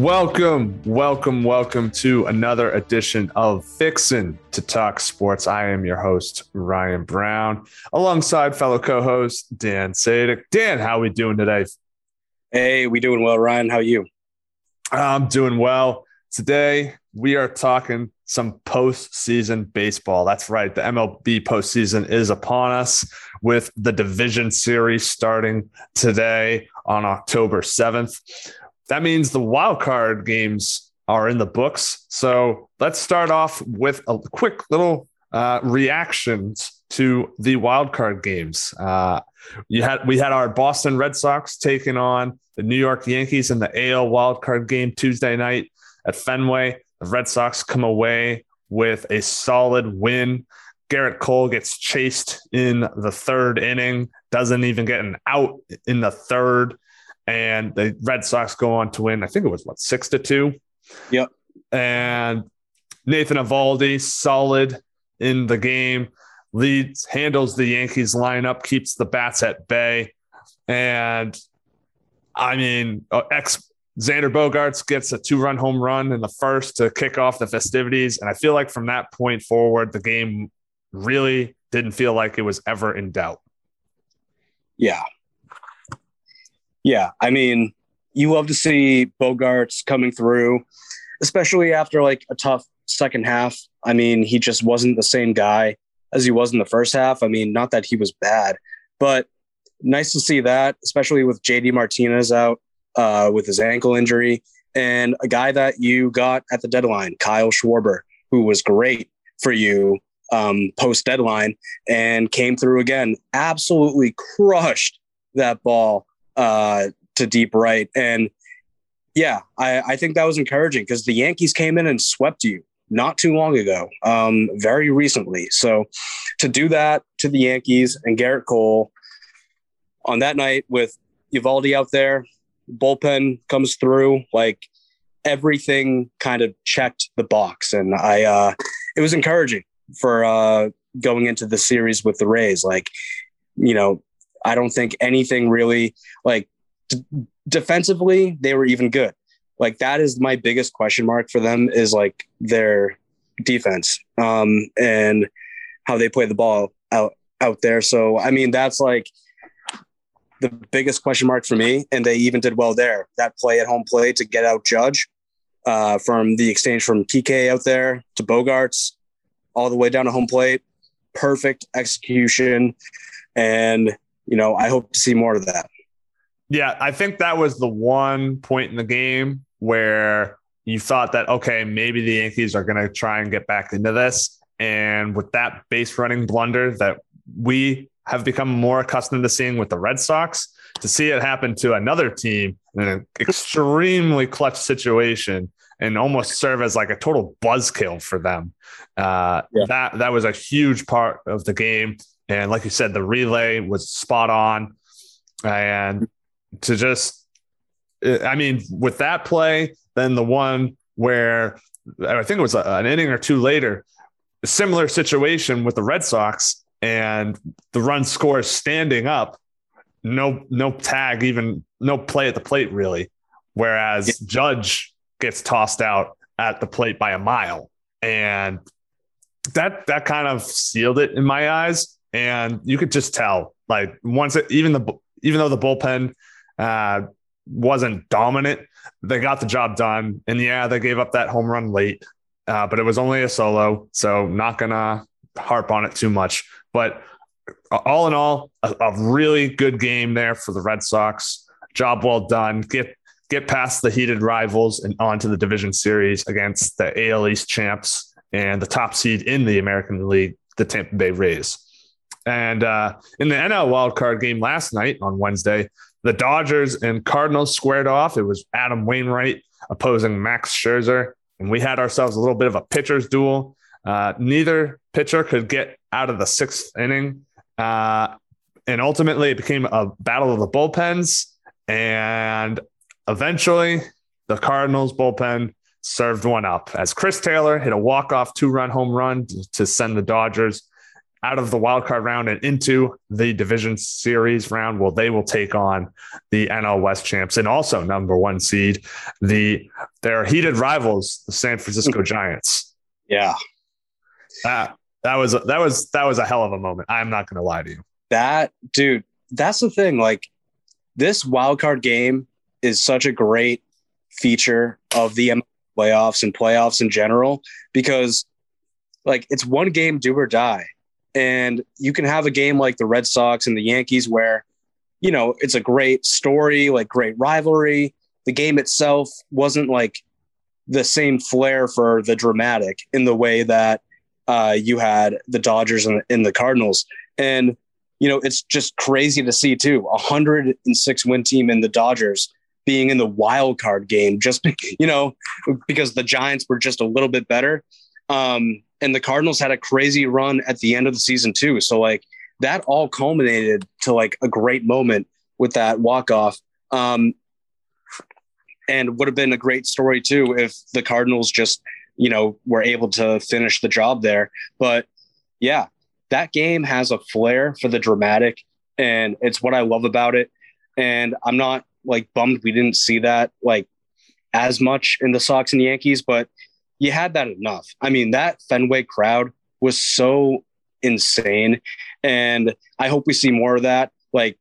Welcome, welcome, welcome to another edition of Fixin' to Talk Sports. I am your host, Ryan Brown, alongside fellow co-host Dan Sadik. Dan, how are we doing today? Hey, we doing well, Ryan. How are you? I'm doing well. Today we are talking some postseason baseball. That's right. The MLB postseason is upon us with the division series starting today on October 7th that means the wild card games are in the books. So let's start off with a quick little uh, reactions to the wild card games. Uh, you had we had our Boston Red Sox taking on the New York Yankees in the AL wild card game Tuesday night at Fenway. The Red Sox come away with a solid win. Gerrit Cole gets chased in the third inning, doesn't even get an out in the third and the Red Sox go on to win. I think it was what six to two. Yep. And Nathan Eovaldi, solid in the game, leads, handles the Yankees lineup, keeps the bats at bay, and I mean, uh, ex Xander Bogaerts gets a two-run home run in the first to kick off the festivities, and I feel like from that point forward, the game really didn't feel like it was ever in doubt. Yeah, yeah, I mean, you love to see Bogaerts coming through, especially after like a tough second half. I mean, he just wasn't the same guy as he was in the first half. I mean, not that he was bad, but nice to see that, especially with JD Martinez out uh, with his ankle injury and a guy that you got at the deadline, Kyle Schwarber, who was great for you um, post deadline and came through again. Absolutely crushed that ball uh, to deep right. And yeah, I, I think that was encouraging because the Yankees came in and swept you not too long ago, um, very recently. So to do that to the Yankees and Gerrit Cole on that night with Eovaldi out there, bullpen comes through, like everything kind of checked the box. And I, uh, it was encouraging for uh, going into the series with the Rays. Like, you know, I don't think anything really like d- defensively they were even good. Like that is my biggest question mark for them is like their defense um, and how they play the ball out out there. So I mean that's like the biggest question mark for me. And they even did well there. That play at home play to get out Judge uh, from the exchange from PK out there to Bogaerts, all the way down to home plate. Perfect execution. And you know, I hope to see more of that. Yeah, I think that was the one point in the game where you thought that, okay, maybe the Yankees are going to try and get back into this. And with that base running blunder that we have become more accustomed to seeing with the Red Sox, to see it happen to another team in an extremely clutch situation and almost serve as like a total buzzkill for them. Uh, yeah. That that was a huge part of the game. And like you said, the relay was spot on. And to just, eh, I mean, with that play, then the one where I think it was an inning or two later, a similar situation with the Red Sox, and the run scores standing up, no no tag, even no play at the plate really. Whereas yeah. Judge gets tossed out at the plate by a mile, and that that kind of sealed it in my eyes and you could just tell like once it, even the even though the bullpen uh, wasn't dominant, they got the job done. And yeah, they gave up that home run late, uh, but it was only a solo, so not gonna harp on it too much. But all in all, a, a really good game there for the Red Sox. Job well done. Get get past the heated rivals and onto the division series against the AL East champs and the top seed in the American League, the Tampa Bay Rays. And uh, in the NL wildcard game last night on Wednesday, the Dodgers and Cardinals squared off. It was Adam Wainwright opposing Max Scherzer. And we had ourselves a little bit of a pitcher's duel. Uh, neither pitcher could get out of the sixth inning. Uh, and ultimately, it became a battle of the bullpens. And eventually, the Cardinals bullpen served one up as Chris Taylor hit a walk-off two-run home run to send the Dodgers out of the wild card round and into the division series round. Well, they will take on the NL West champs and also number one seed, the their heated rivals, the San Francisco mm. Giants. Yeah. That that was that was that was a hell of a moment. I'm not gonna lie to you. That dude, that's the thing. Like this wild card game is such a great feature of the playoffs and playoffs in general because like it's one game do or die and you can have a game like the Red Sox and the Yankees where, you know, it's a great story, like great rivalry. The game itself wasn't like the same flair for the dramatic in the way that uh, you had the Dodgers and, and the Cardinals. And, you know, it's just crazy to see too. A 106 win team in the Dodgers being in the wild card game, just, you know, because the Giants were just a little bit better. Um, and the Cardinals had a crazy run at the end of the season too. So like that all culminated to like a great moment with that walk off. Um, and would have been a great story too if the Cardinals just you know were able to finish the job there. But yeah, that game has a flair for the dramatic, and it's what I love about it. And I'm not like bummed we didn't see that like as much in the Sox and Yankees, but you had that enough. I mean, that Fenway crowd was so insane. And I hope we see more of that. Like,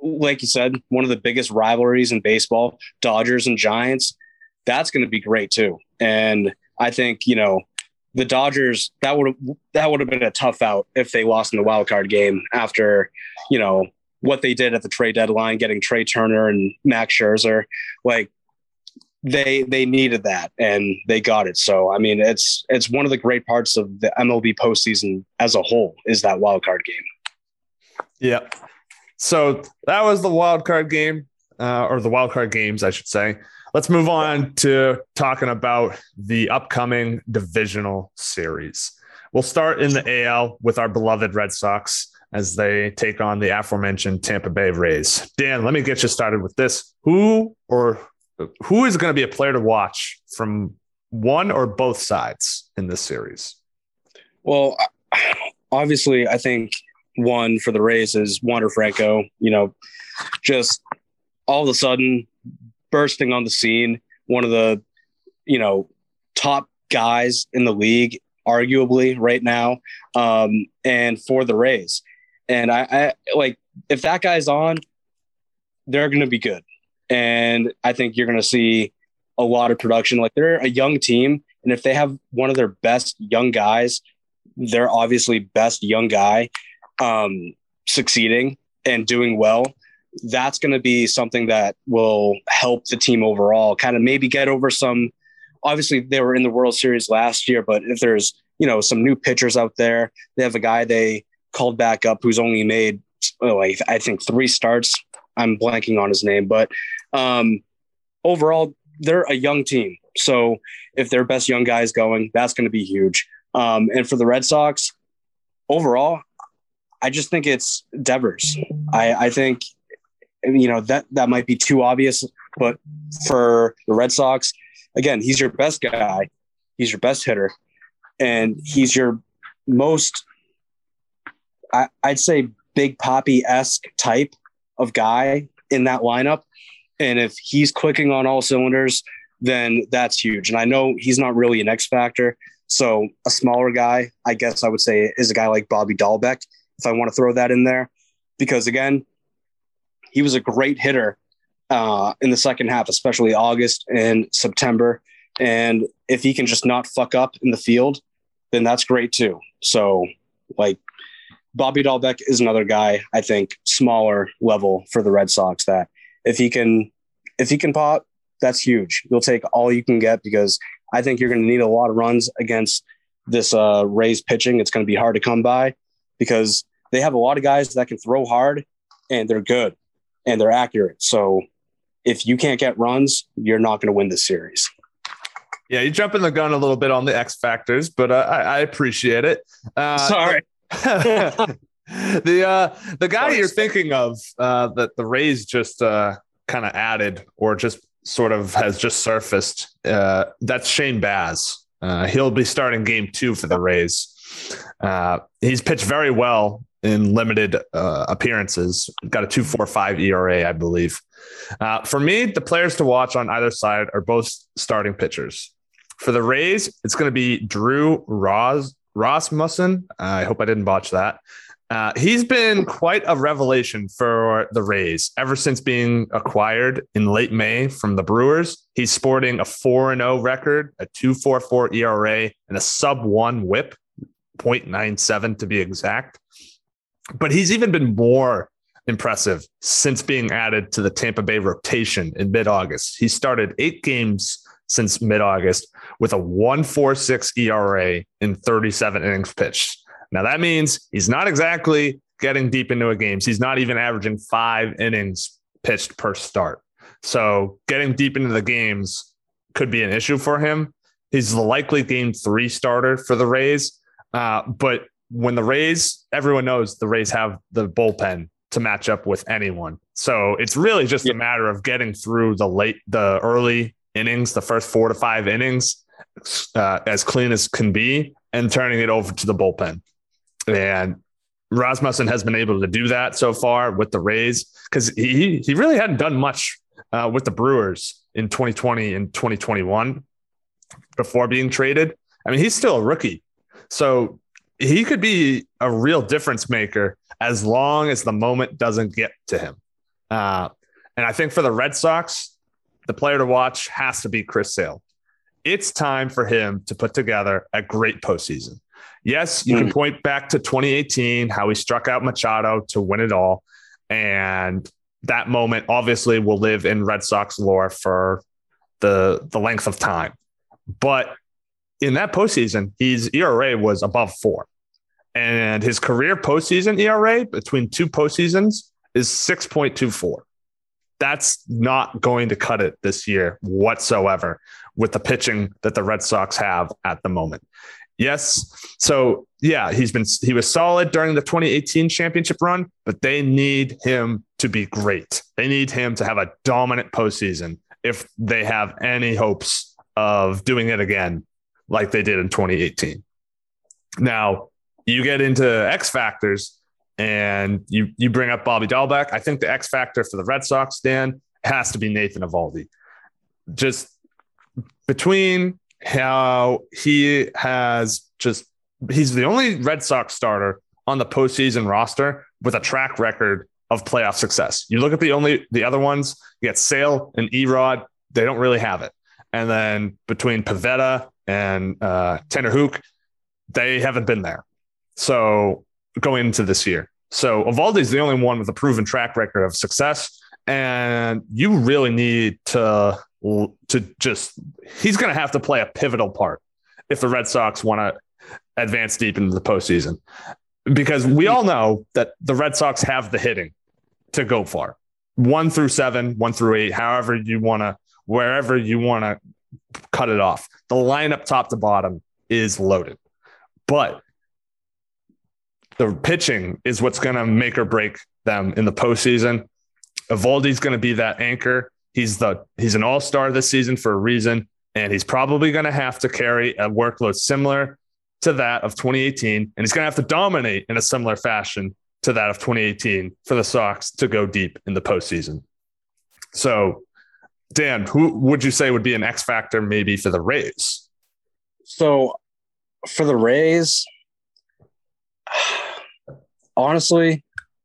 like you said, one of the biggest rivalries in baseball, Dodgers and Giants. That's going to be great too. And I think, you know, the Dodgers, that would have that would have been a tough out if they lost in the wild card game after, you know, what they did at the trade deadline, getting Trea Turner and Max Scherzer. Like they they needed that and they got it. So I mean, it's it's one of the great parts of the MLB postseason as a whole is that wild card game. Yeah. So that was the wild card game, uh, or the wild card games, I should say. Let's move on to talking about the upcoming divisional series. We'll start in the AL with our beloved Red Sox as they take on the aforementioned Tampa Bay Rays. Dan, let me get you started with this. Who or who is going to be a player to watch from one or both sides in this series? Well, obviously, I think one for the Rays is Wander Franco. You know, just all of a sudden bursting on the scene, one of the you know top guys in the league, arguably right now, um, and for the Rays. And I, I like if that guy's on, they're going to be good and I think you're going to see a lot of production. Like they're a young team, and if they have one of their best young guys, they're obviously best young guy um, succeeding and doing well. That's going to be something that will help the team overall. Kind of maybe get over some. Obviously, they were in the World Series last year, but if there's you know some new pitchers out there, they have a guy they called back up who's only made like I think three starts I'm blanking on his name, but um, overall, they're a young team. So if their best young guy is going, that's going to be huge. Um, and for the Red Sox, overall, I just think it's Devers. I, I think you know that that might be too obvious, but for the Red Sox, again, he's your best guy, he's your best hitter, and he's your most, I, I'd say, Big Papi esque type of guy in that lineup. And if he's clicking on all cylinders, then that's huge. And I know he's not really an X factor. So a smaller guy, I guess I would say, is a guy like Bobby Dalbec, if I want to throw that in there. Because again, he was a great hitter uh, in the second half, especially August and September. And if he can just not fuck up in the field, then that's great too. So, like, Bobby Dalbec is another guy, I think, smaller level for the Red Sox that if he can if he can pop, that's huge. You'll take all you can get because I think you're going to need a lot of runs against this uh, Rays pitching. It's going to be hard to come by because they have a lot of guys that can throw hard and they're good and they're accurate. So if you can't get runs, you're not going to win this series. Yeah, you're jumping the gun a little bit on the X factors, but uh, I, I, appreciate it. Uh, Sorry. the uh, the guy you're thinking of uh, that the Rays just uh, kind of added or just sort of has just surfaced. Uh, that's Shane Baz. Uh, he'll be starting game two for the Rays. Uh, he's pitched very well in limited uh, appearances. Got a 2.45 ERA, I believe. Uh, for me, the players to watch on either side are both starting pitchers. For the Rays, it's going to be Drew Ross Rasmussen. I hope I didn't botch that. Uh, he's been quite a revelation for the Rays ever since being acquired in late May from the Brewers. He's sporting a 4 0 record, a 2.44 ERA, and a sub one whip, 0.97 to be exact. But he's even been more impressive since being added to the Tampa Bay rotation in mid August. He started eight games since mid August with a 146 ERA in 37 innings pitched. Now, that means he's not exactly getting deep into a game. He's not even averaging five innings pitched per start. So, getting deep into the games could be an issue for him. He's the likely game three starter for the Rays. Uh, but when the Rays, everyone knows the Rays have the bullpen to match up with anyone. So it's really just yeah. a matter of getting through the late, the early innings, the first four to five innings, uh, as clean as can be, and turning it over to the bullpen. And Rasmussen has been able to do that so far with the Rays because he he really hadn't done much uh, with the Brewers in 2020 and 2021 before being traded. I mean, he's still a rookie, so he could be a real difference maker as long as the moment doesn't get to him. Uh, and I think for the Red Sox, the player to watch has to be Chris Sale. It's time for him to put together a great postseason. Yes, you mm. can point back to 2018, how he struck out Machado to win it all. And that moment obviously will live in Red Sox lore for the, the length of time. But in that postseason, his ERA was above four. And his career postseason ERA between two postseasons is 6.24. That's not going to cut it this year whatsoever with the pitching that the Red Sox have at the moment. Yes. So, yeah, he's been he was solid during the 2018 championship run, but they need him to be great. They need him to have a dominant postseason if they have any hopes of doing it again like they did in 2018. Now, you get into X factors and you you bring up Bobby Dalbec. I think the X factor for the Red Sox, Dan, has to be Nathan Eovaldi. Just between how he has just he's the only Red Sox starter on the postseason roster with a track record of playoff success. You look at the only the other ones, you get Sale and E-Rod, they don't really have it. And then between Pivetta and uh, Tanner Houck, they haven't been there. So going into this year. So Eovaldi's the only one with a proven track record of success. And you really need to to just he's going to have to play a pivotal part if the Red Sox want to advance deep into the postseason, because we all know that the Red Sox have the hitting to go far, one through seven, one through eight, however you want to, wherever you want to cut it off. The lineup top to bottom is loaded, but the pitching is what's going to make or break them in the postseason. Eovaldi's going to be that anchor. He's the he's an all star this season for a reason, and he's probably going to have to carry a workload similar to that of 2018, and he's going to have to dominate in a similar fashion to that of 2018 for the Sox to go deep in the postseason. So, Dan, who would you say would be an X factor maybe for the Rays? So, for the Rays, honestly,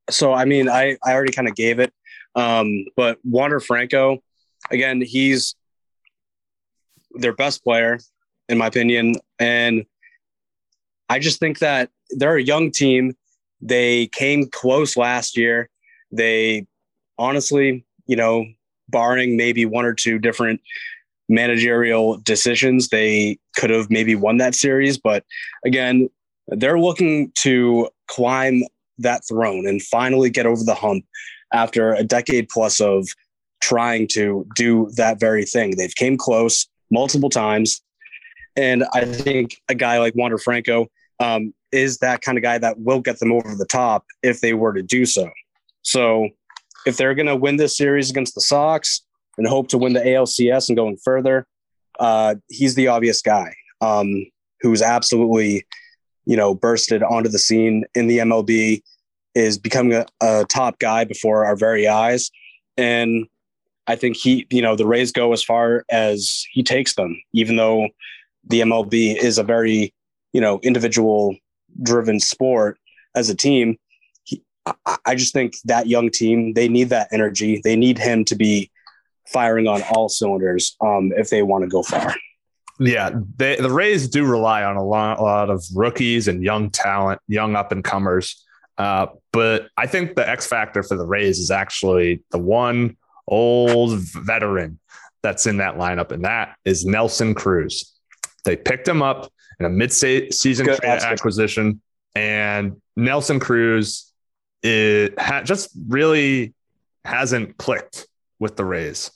so I mean, I I already kind of gave it, um, but Wander Franco, again, he's their best player in my opinion, and I just think that they're a young team. They came close last year. They honestly, you know, barring maybe one or two different managerial decisions, they could have maybe won that series. But again, they're looking to climb that throne and finally get over the hump after a decade plus of trying to do that very thing. They've came close multiple times. And I think a guy like Wander Franco um, is that kind of guy that will get them over the top if they were to do so. So if they're going to win this series against the Sox and hope to win the ALCS and going further, uh, he's the obvious guy um, who's absolutely you know, bursted onto the scene in the MLB, is becoming a, a top guy before our very eyes. And I think he, you know, the Rays go as far as he takes them, even though the MLB is a very, you know, individual driven sport as a team. I just think that young team, they need that energy. They need him to be firing on all cylinders um, if they want to go far. Yeah, they, the Rays do rely on a lot, a lot of rookies and young talent, young up and comers. Uh, but I think the X factor for the Rays is actually the one old veteran that's in that lineup, and that is Nelson Cruz. They picked him up in a mid-season Good, acquisition, and Nelson Cruz it ha- just really hasn't clicked with the Rays.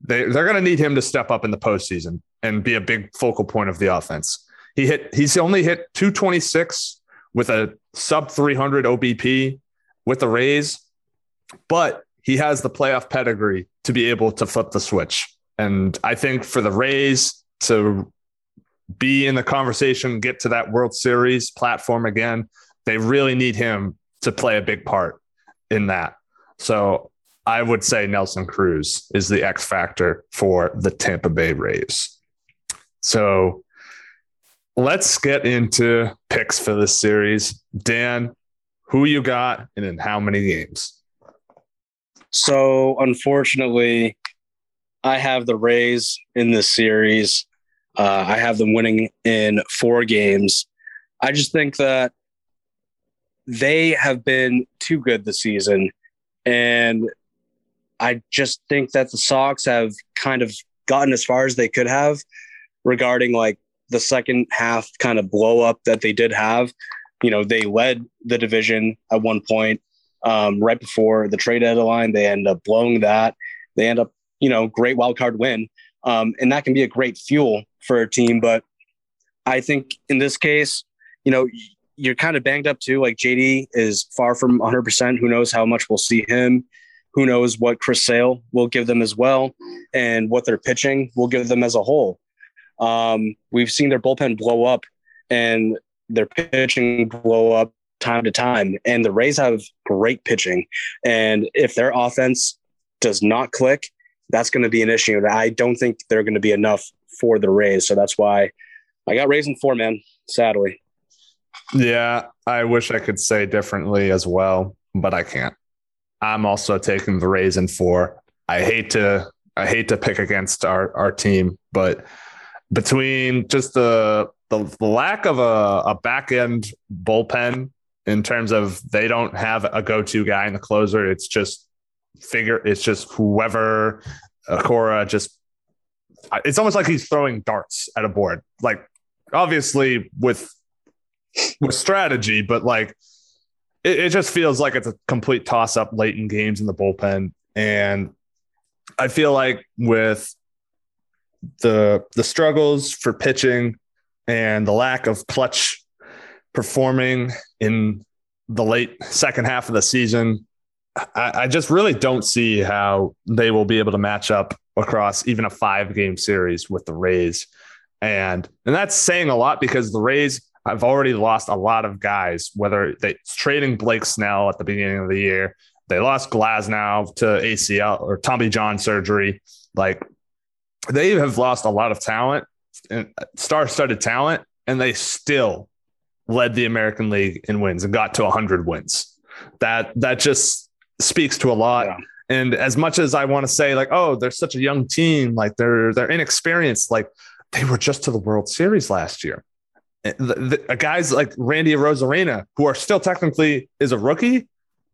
They they're going to need him to step up in the postseason and be a big focal point of the offense. He hit he's only hit 226 with a sub 300 OBP with the Rays, but he has the playoff pedigree to be able to flip the switch. And I think for the Rays to be in the conversation, get to that World Series platform again, they really need him to play a big part in that. So I would say Nelson Cruz is the X factor for the Tampa Bay Rays. So let's get into picks for this series. Dan, who you got and in how many games? So, unfortunately, I have the Rays in this series. Uh, I have them winning in four games. I just think that they have been too good this season. And I just think that the Sox have kind of gotten as far as they could have regarding like the second half kind of blow up that they did have. You know, they led the division at one point um, right before the trade deadline. They end up blowing that. They end up, you know, great wild card win. Um, and that can be a great fuel for a team. But I think in this case, you know, you're kind of banged up too. Like JD is far from 100%. Who knows how much we'll see him? Who knows what Chris Sale will give them as well, and what their pitching will give them as a whole. Um, we've seen their bullpen blow up and their pitching blow up time to time. And the Rays have great pitching. And if their offense does not click, that's going to be an issue. And I don't think they're going to be enough for the Rays. So that's why I got Rays in four, man, sadly. Yeah, I wish I could say differently as well, but I can't. I'm also taking the Rays in four. I hate to I hate to pick against our our team, but between just the the, the lack of a, a back end bullpen in terms of they don't have a go to guy in the closer, it's just figure it's just whoever Cora just it's almost like he's throwing darts at a board. Like obviously with with strategy, but like it, it just feels like it's a complete toss up late in games in the bullpen. And I feel like with the the struggles for pitching and the lack of clutch performing in the late second half of the season, I, I, just really don't see how they will be able to match up across even a five game series with the Rays. And and that's saying a lot because the Rays I've already lost a lot of guys, whether they trading Blake Snell at the beginning of the year, they lost Glasnow to ACL or Tommy John surgery. Like they have lost a lot of talent and star-studded talent, and they still led the American League in wins and got to 100 wins. That that just speaks to a lot. Yeah. And as much as I want to say, like, oh, they're such a young team, like they're they're inexperienced, like they were just to the World Series last year eh, the, the, guys like Randy Arozarena, who are still technically is a rookie,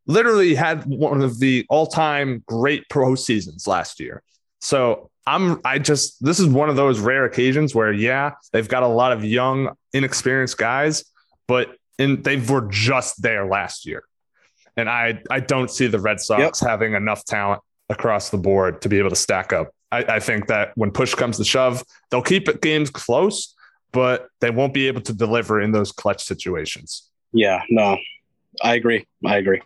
literally had one of the all-time great pro seasons last year. So I'm I just this is one of those rare occasions where yeah, they've got a lot of young, inexperienced guys, but and they were just there last year. And I I don't see the Red Sox yep. having enough talent across the board to be able to stack up. I, I think that when push comes to shove, they'll keep it games close, but they won't be able to deliver in those clutch situations. Yeah, no, I agree. I agree.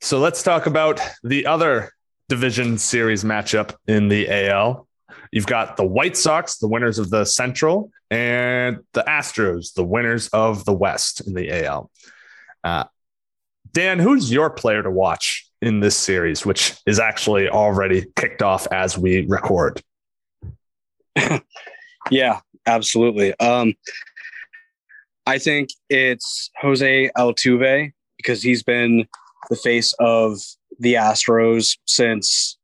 So let's talk about the other division series matchup in the AL. You've got the White Sox, the winners of the Central, and the Astros, the winners of the West in the AL. Uh, Dan, who's your player to watch in this series, which is actually already kicked off as we record? yeah, absolutely. Um, I think it's Jose Altuve because he's been the face of the Astros since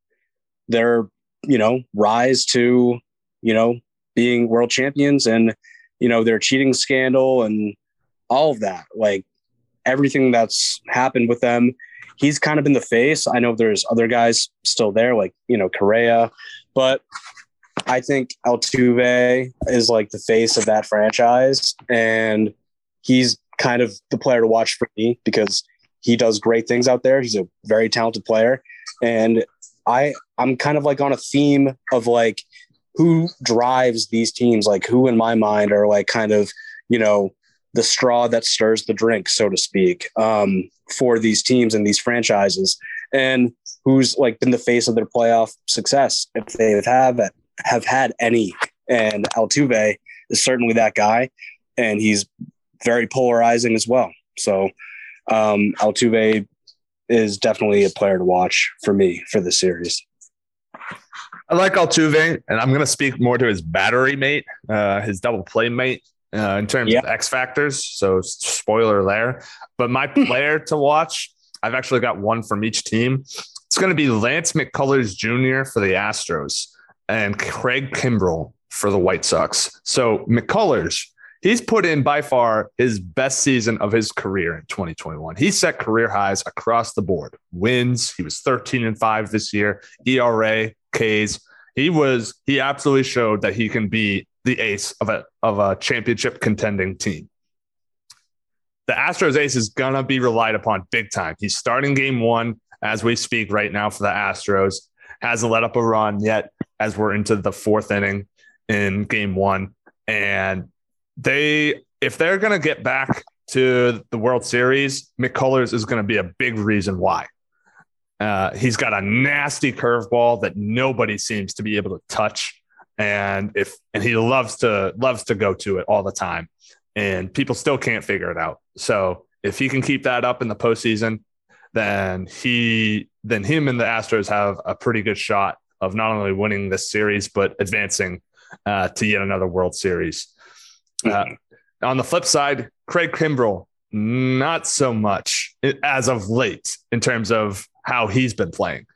their, you know, rise to, you know, being world champions and, you know, their cheating scandal and all of that. Like everything that's happened with them, he's kind of been the face. I know there's other guys still there, like, you know, Correa, but I think Altuve is like the face of that franchise. And he's kind of the player to watch for me because he does great things out there. He's a very talented player. And I I'm kind of like on a theme of like who drives these teams, like who in my mind are like kind of, you know, the straw that stirs the drink, so to speak, um, for these teams and these franchises, and who's like been the face of their playoff success if they have have had any. And Altuve is certainly that guy, and he's very polarizing as well. So um, Altuve is definitely a player to watch for me for the series. I like Altuve, and I'm going to speak more to his battery mate, uh, his double play mate, uh, in terms yeah. of X factors. So, spoiler there. But my hmm. player to watch, I've actually got one from each team. It's going to be Lance McCullers Jr. for the Astros and Craig Kimbrel for the White Sox. So, McCullers, he's put in by far his best season of his career in 2021. He set career highs across the board. Wins, he was 13 and 5 this year. ERA, Ks. He was he absolutely showed that he can be the ace of a of a championship contending team. The Astros ace is gonna be relied upon big time. He's starting game 1 as we speak right now for the Astros. Hasn't let up a run yet as we're into the fourth inning in game 1 and they if they're going to get back to the World Series, McCullers is going to be a big reason why. Uh, he's got a nasty curveball that nobody seems to be able to touch, and if and he loves to loves to go to it all the time, and people still can't figure it out. So if he can keep that up in the postseason, then he then him and the Astros have a pretty good shot of not only winning this series but advancing uh, to yet another World Series. Uh, on the flip side, Craig Kimbrel, not so much as of late in terms of how he's been playing.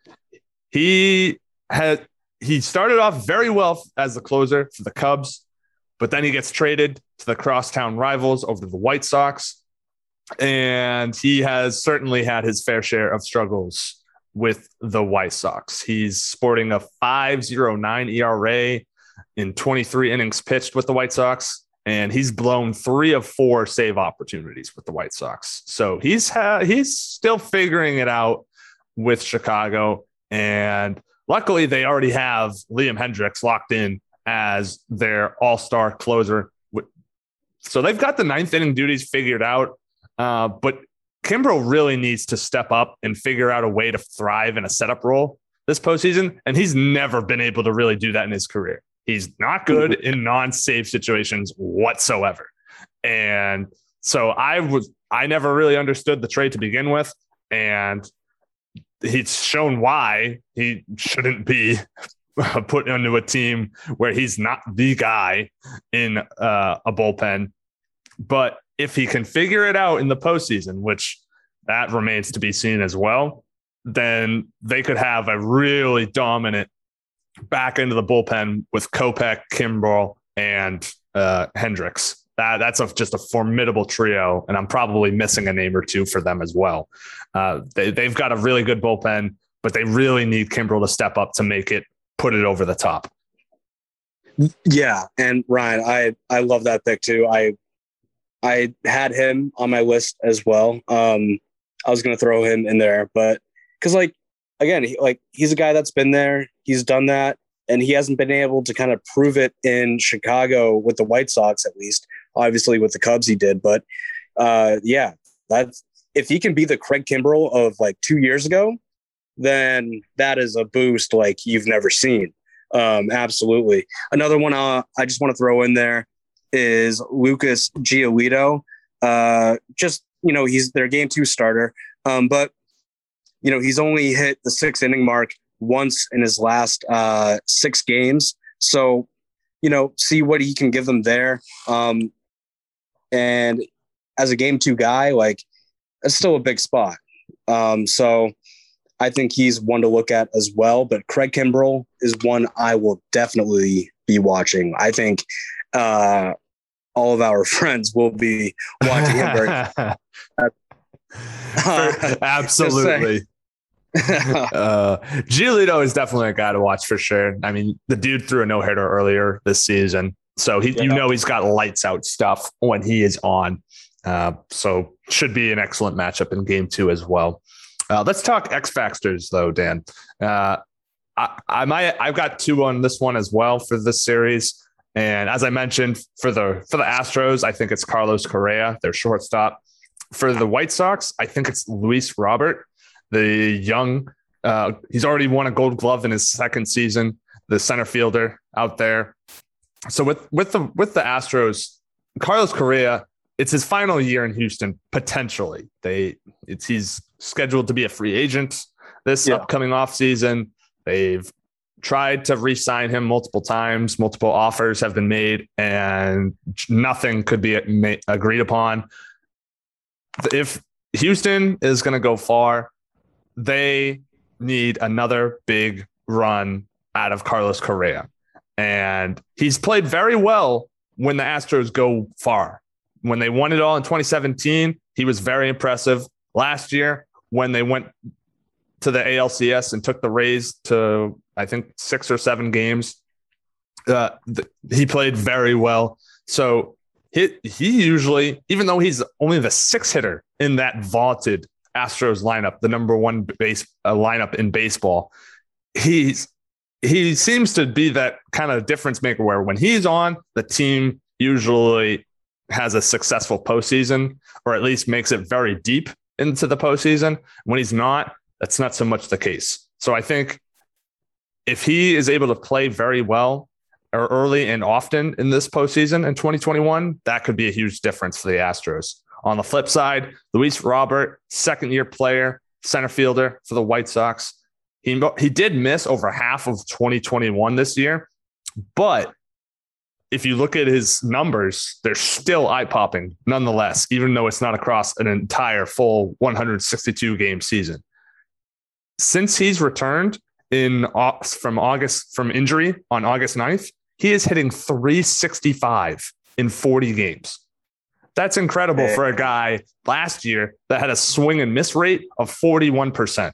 He had he started off very well as the closer for the Cubs, but then he gets traded to the crosstown rivals over the White Sox. And he has certainly had his fair share of struggles with the White Sox. He's sporting a 5.09 ERA in 23 innings pitched with the White Sox and he's blown three of four save opportunities with the White Sox. So he's ha- he's still figuring it out with Chicago, and luckily they already have Liam Hendriks locked in as their All Star closer. So they've got the ninth inning duties figured out, uh, but Kimbrel really needs to step up and figure out a way to thrive in a setup role this postseason, and he's never been able to really do that in his career. He's not good in non-save situations whatsoever. And so I was I never really understood the trade to begin with. And he's shown why he shouldn't be put into a team where he's not the guy in uh, a bullpen. But if he can figure it out in the postseason, which that remains to be seen as well, then they could have a really dominant back into the bullpen with Kopech, Kimbrel, and uh, Hendriks. That, that's a, just a formidable trio, and I'm probably missing a name or two for them as well. Uh, they, they've got a really good bullpen, but they really need Kimbrel to step up to make it put it over the top. Yeah, and Ryan, I I love that pick too. I I had him on my list as well. Um, I was going to throw him in there, but because like again, he, like he's a guy that's been there, he's done that, and he hasn't been able to kind of prove it in Chicago with the White Sox, at least. Obviously, with the Cubs, he did, but uh, yeah, that's if he can be the Craig Kimbrel of like two years ago, then that is a boost like you've never seen. Um, absolutely. Another one uh, I just want to throw in there is Lucas Giolito. Uh, just you know, he's their game two starter, um, but you know he's only hit the six inning mark once in his last uh, six games. So you know, see what he can give them there. Um, and as a game two guy, like it's still a big spot. Um, so I think he's one to look at as well. But Craig Kimbrel is one I will definitely be watching. I think uh, all of our friends will be watching him. Very, uh, Absolutely. uh, Giolito is definitely a guy to watch for sure. I mean, the dude threw a no hitter earlier this season, so he, yeah. you know, he's got lights out stuff when he is on. Uh, so should be an excellent matchup in game two as well. Uh, let's talk X factors though, Dan. Uh, I, I might I've got two on this one as well for this series. And as I mentioned, for the for the Astros, I think it's Carlos Correa, their shortstop. For the White Sox, I think it's Luis Robert, the young. Uh, he's already won a Gold Glove in his second season. The center fielder out there. So with with the with the Astros, Carlos Correa, it's his final year in Houston potentially. They it's he's scheduled to be a free agent this yeah. upcoming offseason. They've tried to re-sign him multiple times. Multiple offers have been made, and nothing could be agreed upon. If Houston is going to go far, they need another big run out of Carlos Correa, and he's played very well when the Astros go far. When they won it all in 2017, he was very impressive. Last year, when they went to the ALCS and took the Rays to I think six or seven games. Uh, th- he played very well. So he he usually, even though he's only the six hitter in that vaulted Astros lineup, the number one base uh, lineup in baseball, he's he seems to be that kind of difference maker where when he's on, the team usually has a successful postseason or at least makes it very deep into the postseason. When he's not, that's not so much the case. So I think if he is able to play very well or early and often in this postseason in 2021, that could be a huge difference for the Astros. On the flip side, Luis Robert, second year player, center fielder for the White Sox. He, he did miss over half of 2021 this year, but if you look at his numbers, they're still eye popping nonetheless, even though it's not across an entire full 162 game season. Since he's returned in from August from injury on August 9th, he is hitting 365 in 40 games. That's incredible for a guy last year that had a swing and miss rate of 41%.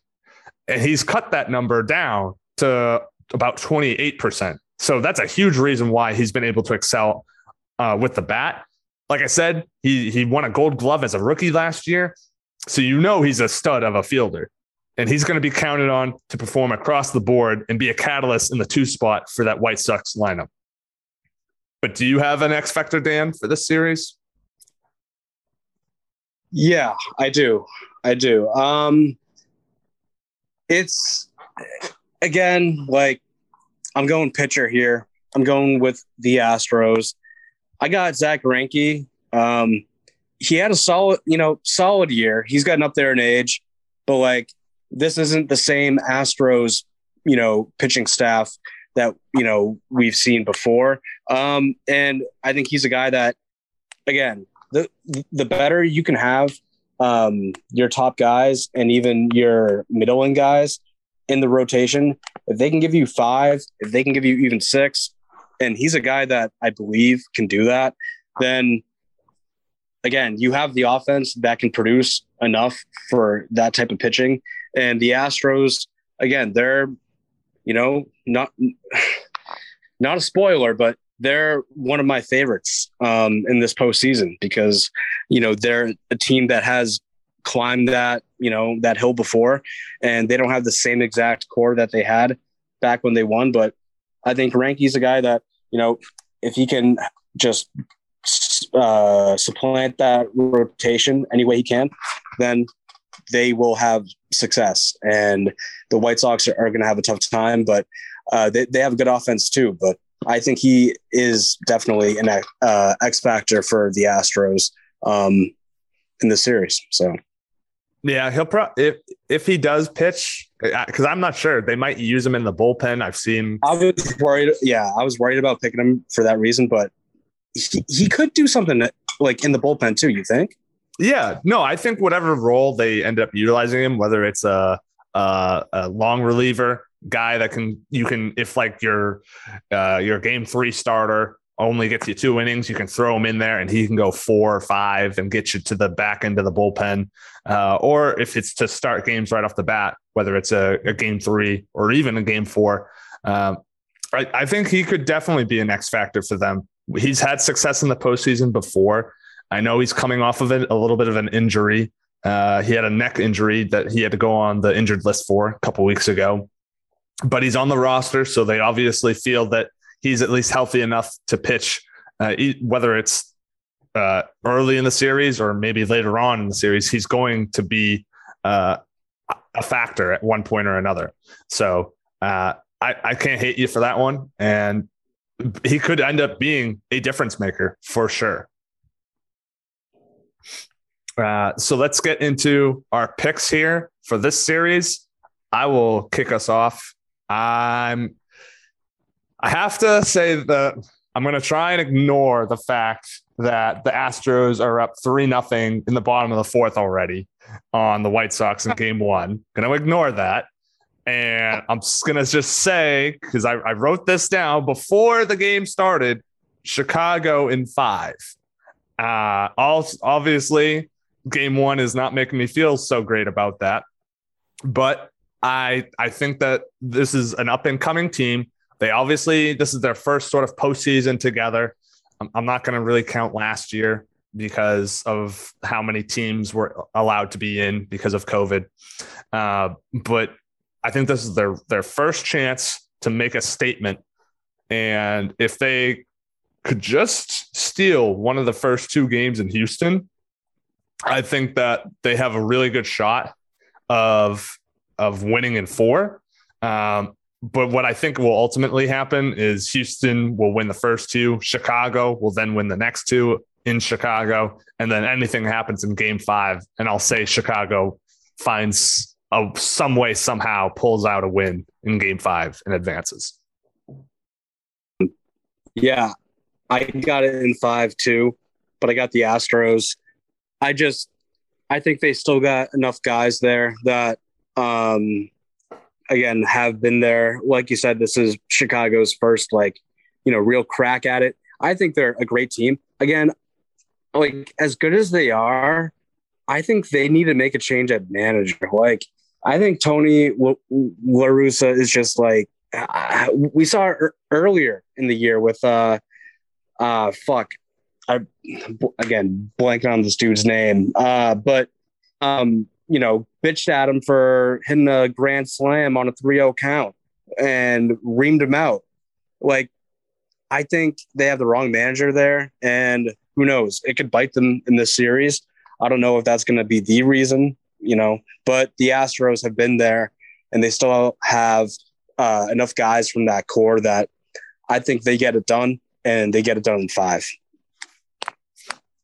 And he's cut that number down to about 28%. So that's a huge reason why he's been able to excel uh, with the bat. Like I said, he he won a Gold Glove as a rookie last year, so you know he's a stud of a fielder, and he's going to be counted on to perform across the board and be a catalyst in the two spot for that White Sox lineup. But do you have an X factor, Dan, for this series? Yeah, I do. I do. Um, it's again like I'm going pitcher here. I'm going with the Astros. I got Zack Greinke. Um, he had a solid, you know, solid year. He's gotten up there in age, but like this isn't the same Astros, you know, pitching staff that you know we've seen before. Um, and I think he's a guy that, again, the the better you can have um, your top guys and even your middling guys in the rotation, if they can give you five, if they can give you even six, and he's a guy that I believe can do that, then again, you have the offense that can produce enough for that type of pitching. And the Astros, again, they're, you know, not not a spoiler, but they're one of my favorites um, in this postseason because, you know, they're a team that has climbed that you know that hill before, and they don't have the same exact core that they had back when they won. But I think Greinke's a guy that you know if he can just uh, supplant that rotation any way he can, then they will have success. And the White Sox are, are going to have a tough time, but uh, they, they have a good offense too. But I think he is definitely an uh, X factor for the Astros um, in the series. So, yeah, he'll probably if if he does pitch because I'm not sure they might use him in the bullpen. I've seen. I was worried. Yeah, I was worried about picking him for that reason, but he, he could do something like in the bullpen too. You think? Yeah, no, I think whatever role they end up utilizing him, whether it's a a, a long reliever guy that can you can if like your uh, your game three starter only gets you two innings, you can throw him in there and he can go four or five and get you to the back end of the bullpen. Uh, or if it's to start games right off the bat, whether it's a, a game three or even a game four, um, I, I, think he could definitely be an X factor for them. He's had success in the postseason before. I know he's coming off of it, a little bit of an injury. Uh, he had a neck injury that he had to go on the injured list for a couple weeks ago, but he's on the roster, so they obviously feel that he's at least healthy enough to pitch, uh, whether it's uh, early in the series or maybe later on in the series. He's going to be uh, a factor at one point or another. So uh, I, I can't hate you for that one, and he could end up being a difference maker for sure. Uh, so let's get into our picks here for this series. I will kick us off. I'm. I have to say that I'm going to try and ignore the fact that the Astros are up three nothing in the bottom of the fourth already on the White Sox in Game One. Going to ignore that, and I'm just going to just say because I, I wrote this down before the game started. Chicago in five. Uh, all obviously game one is not making me feel so great about that. But I I think that this is an up and coming team. They obviously this is their first sort of postseason together. I'm, I'm not going to really count last year because of how many teams were allowed to be in because of COVID. Uh, but I think this is their their first chance to make a statement. And if they could just steal one of the first two games in Houston, I think that they have a really good shot of of winning in four. Um, but what I think will ultimately happen is Houston will win the first two. Chicago will then win the next two in Chicago, and then anything happens in Game Five, and I'll say Chicago finds a some way somehow pulls out a win in Game Five and advances. Yeah, I got it in five too, but I got the Astros. I just I think they still got enough guys there that um again have been there. Like you said, this is Chicago's first like, you know, real crack at it. I think they're a great team. Again, like as good as they are, I think they need to make a change at manager. Like I think Tony La Russa is just like uh, we saw er- earlier in the year with uh uh fuck I again blanking on this dude's name, uh, but um, you know, bitched at him for hitting a grand slam on a 3-0 count and reamed him out. Like, I think they have the wrong manager there, and who knows? It could bite them in this series. I don't know if that's going to be the reason, you know, but the Astros have been there, and they still have uh, enough guys from that core that I think they get it done, and they get it done in five.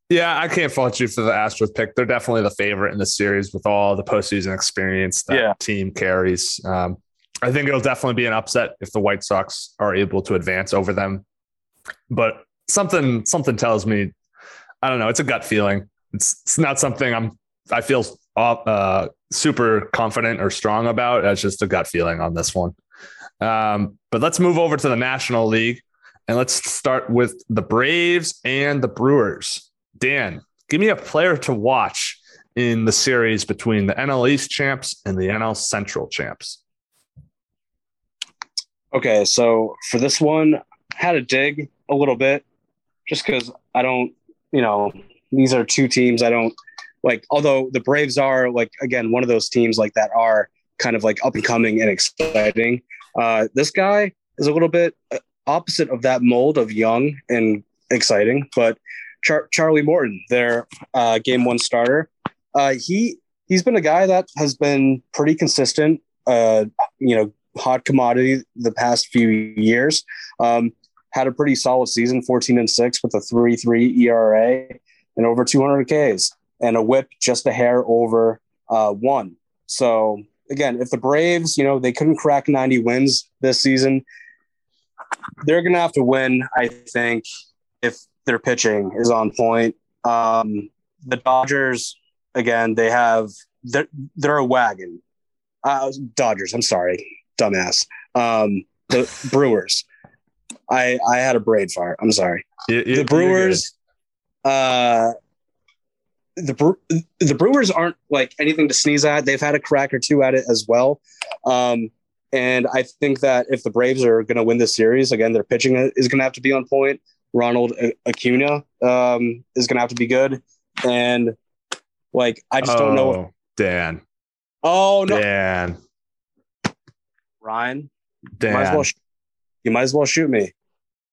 Yeah, I can't fault you for the Astros pick. They're definitely the favorite in the series with all the postseason experience that yeah. team carries. Um, I think it'll definitely be an upset if the White Sox are able to advance over them. But something something tells me, I don't know. It's a gut feeling. It's it's not something I'm. I feel uh, super confident or strong about. It's just a gut feeling on this one. Um, but let's move over to the National League and let's start with the Braves and the Brewers. Dan, give me a player to watch in the series between the NL East champs and the NL Central champs. Okay, so for this one, had to dig a little bit just because I don't, you know, these are two teams I don't like. Although the Braves are like again one of those teams like that are kind of like up and coming and exciting. Uh, this guy is a little bit uh, opposite of that mold of young and exciting, but Char- Charlie Morton, their uh, game one starter. Uh, he he's been a guy that has been pretty consistent. Uh, you know, hot commodity the past few years. Um, had a pretty solid season, 14 and 6 with a 3 3 ERA and over 200 Ks and a whip just a hair over uh, one. So, again, if the Braves, you know, they couldn't crack 90 wins this season, they're going to have to win, I think, if their pitching is on point. Um, the Dodgers, again, they have, they're, they're a wagon. Uh, Dodgers, I'm sorry, dumbass. Um, the Brewers. I I had a braid fart. I'm sorry. You- you- the Brewers, uh, the the Brewers aren't like anything to sneeze at. They've had a crack or two at it as well. Um, and I think that if the Braves are going to win this series, again, their pitching is going to have to be on point. Ronald Acuna um, is going to have to be good, and like I just don't know. Oh, Dan. oh no, Dan. Ryan, you Dan. might as well. Sh- you might as well shoot me.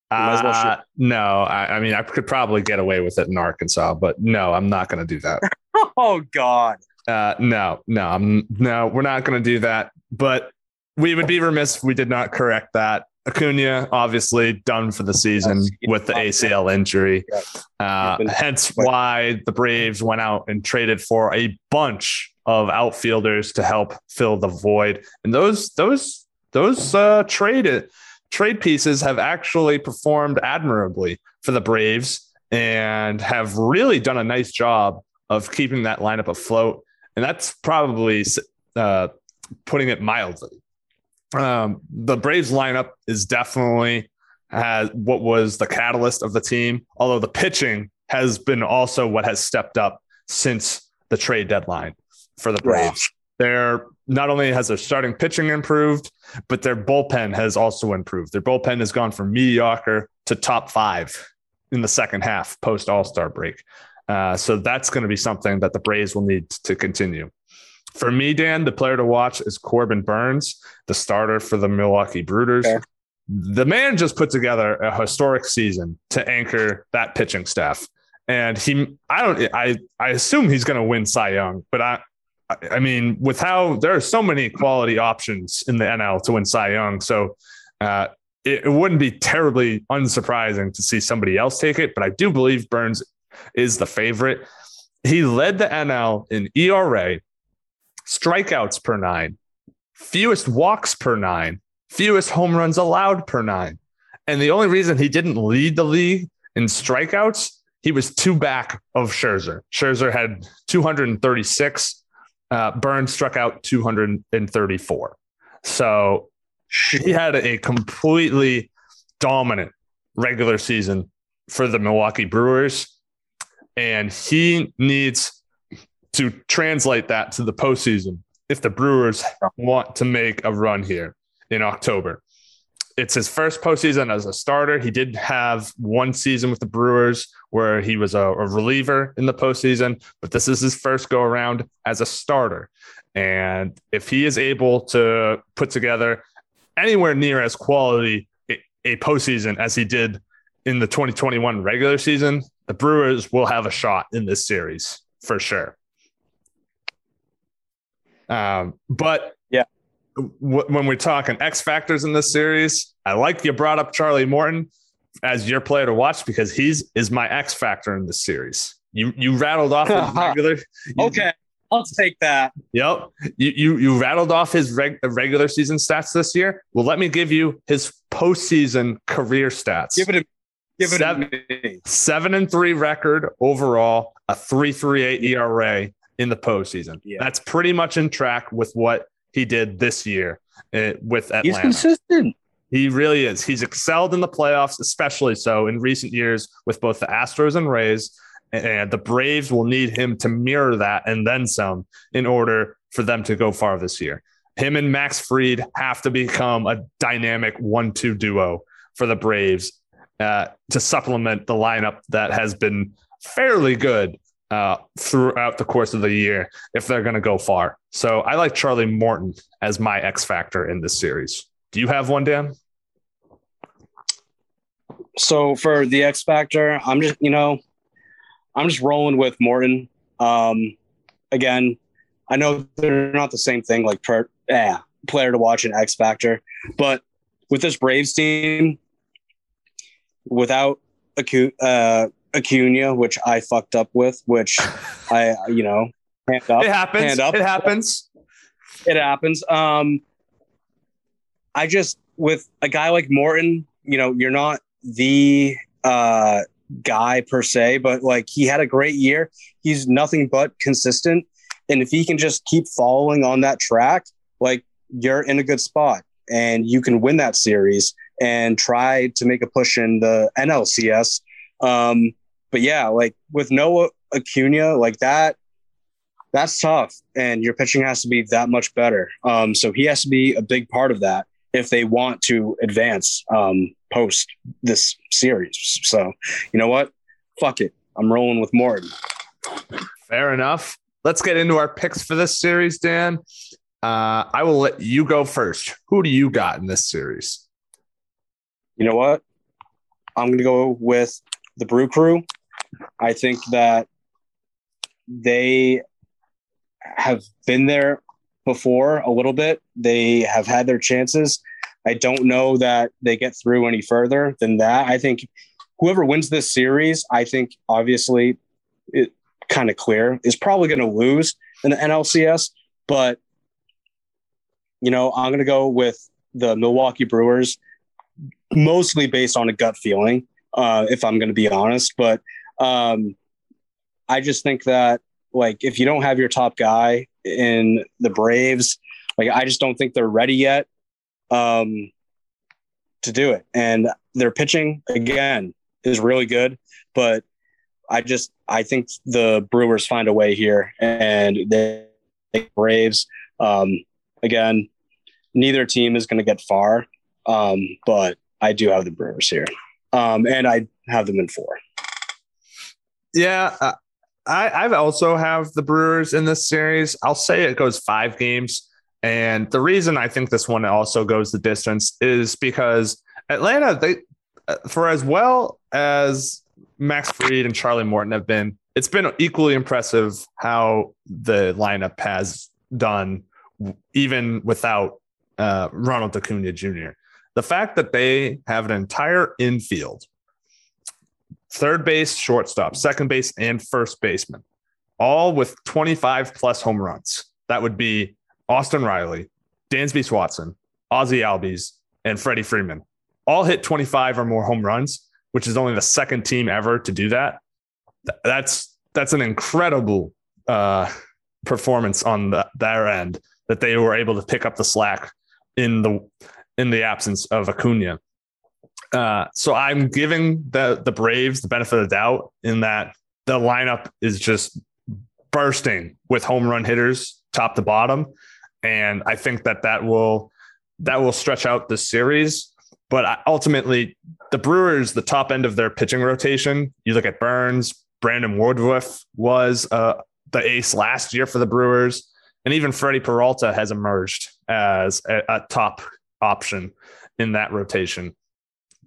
well Uh, no, I, I mean, I could probably get away with it in Arkansas, but no, I'm not going to do that. Oh God. Uh, no, no, I'm no, we're not going to do that. But we would be remiss if we did not correct that. Acuna, obviously done for the season with the ACL injury. Uh, hence why the Braves went out and traded for a bunch of outfielders to help fill the void. And those those those uh, trade trade pieces have actually performed admirably for the Braves and have really done a nice job of keeping that lineup afloat. And that's probably uh, putting it mildly. Um, the Braves lineup is definitely has what was the catalyst of the team, although the pitching has been also what has stepped up since the trade deadline for the Braves. They're not only has their starting pitching improved, but their bullpen has also improved. Their bullpen has gone from mediocre to top five in the second half post All Star break. Uh, so that's going to be something that the Braves will need to continue. For me, Dan, the player to watch is Corbin Burnes, the starter for the Milwaukee Brewers. Okay. The man just put together a historic season to anchor that pitching staff. And he, I don't, I, I assume he's going to win Cy Young, but I, I mean, with how there are so many quality options in the NL to win Cy Young, so uh, it, it wouldn't be terribly unsurprising to see somebody else take it. But I do believe Burnes is the favorite. He led the NL in ERA, strikeouts per nine, fewest walks per nine, fewest home runs allowed per nine. And the only reason he didn't lead the league in strikeouts, he was two back of Scherzer. Scherzer had 236. Uh, Burnes struck out 234. So he had a completely dominant regular season for the Milwaukee Brewers. And he needs to translate that to the postseason if the Brewers want to make a run here in October. It's his first postseason as a starter. He did have one season with the Brewers where he was a, a reliever in the postseason, but this is his first go around as a starter. And if he is able to put together anywhere near as quality a, a postseason as he did in the 2021 regular season, the Brewers will have a shot in this series for sure. Um, but Yeah. w- when we're talking X factors in this series, I like you brought up Charlie Morton as your player to watch because he's is my X factor in this series. You you rattled off his regular. you- Okay, I'll take that. Yep. You you you rattled off his reg, regular season stats this year. Well, let me give you his postseason career stats. Give it a give it Seven- a seven and three record overall, a three three eight ERA in the postseason. Yeah. That's pretty much in track with what he did this year uh, with Atlanta. He's consistent. He really is. He's excelled in the playoffs, especially so in recent years with both the Astros and Rays. And the Braves will need him to mirror that and then some in order for them to go far this year. Him and Max Fried have to become a dynamic one two duo for the Braves uh, to supplement the lineup that has been fairly good uh, throughout the course of the year if they're going to go far. So I like Charlie Morton as my X factor in this series. Do you have one, Dan? So for the X Factor, I'm just you know, I'm just rolling with Morton. Um, again, I know they're not the same thing, like per yeah, player to watch and X Factor, but with this Braves team, without Acu- uh, Acuna, which I fucked up with, which I, you know, hand up. It happens. It happens. It happens. Um, I just with a guy like Morton, you know, you're not the uh, guy per se, but like he had a great year. He's nothing but consistent, and if he can just keep following on that track, like you're in a good spot, and you can win that series and try to make a push in the NLCS. Um, but yeah, like with Noah Acuna, like that, that's tough, and your pitching has to be that much better. Um, so he has to be a big part of that if they want to advance um, post this series. So, you know what? Fuck it. I'm rolling with Morton. Fair enough. Let's get into our picks for this series, Dan. Uh, I will let you go first. Who do you got in this series? You know what? I'm going to go with the Brew Crew. I think that they have been there before a little bit. They have had their chances. I don't know that they get through any further than that. I think whoever wins this series, I think obviously it kind of clear is probably going to lose in the NLCS, but you know, I'm going to go with the Milwaukee Brewers mostly based on a gut feeling, uh, if I'm going to be honest. But um, I just think that, like, if you don't have your top guy in the Braves, like, I just don't think they're ready yet um, to do it. And their pitching, again, is really good. But I just, I think the Brewers find a way here and they Braves. Um, again, neither team is going to get far, um, but I do have the Brewers here, um, and I have them in four. Yeah, uh, I I've also have the Brewers in this series. I'll say it goes five games, and the reason I think this one also goes the distance is because Atlanta they uh, for as well as Max Fried and Charlie Morton have been, it's been equally impressive how the lineup has done even without uh, Ronald Acuna Jr. The fact that they have an entire infield, third base, shortstop, second base, and first baseman, all with 25 plus home runs. That would be Austin Riley, Dansby Swanson, Ozzie Albies, and Freddie Freeman. All hit 25 or more home runs, which is only the second team ever to do that. That's that's an incredible uh, performance on the, their end that they were able to pick up the slack in the in the absence of Acuna. Uh, so I'm giving the the Braves the benefit of the doubt in that the lineup is just bursting with home run hitters top to bottom, and I think that that will that will stretch out the series. But ultimately, the Brewers, the top end of their pitching rotation, you look at Burnes, Brandon Woodruff was uh, the ace last year for the Brewers, and even Freddie Peralta has emerged as a, a top option in that rotation.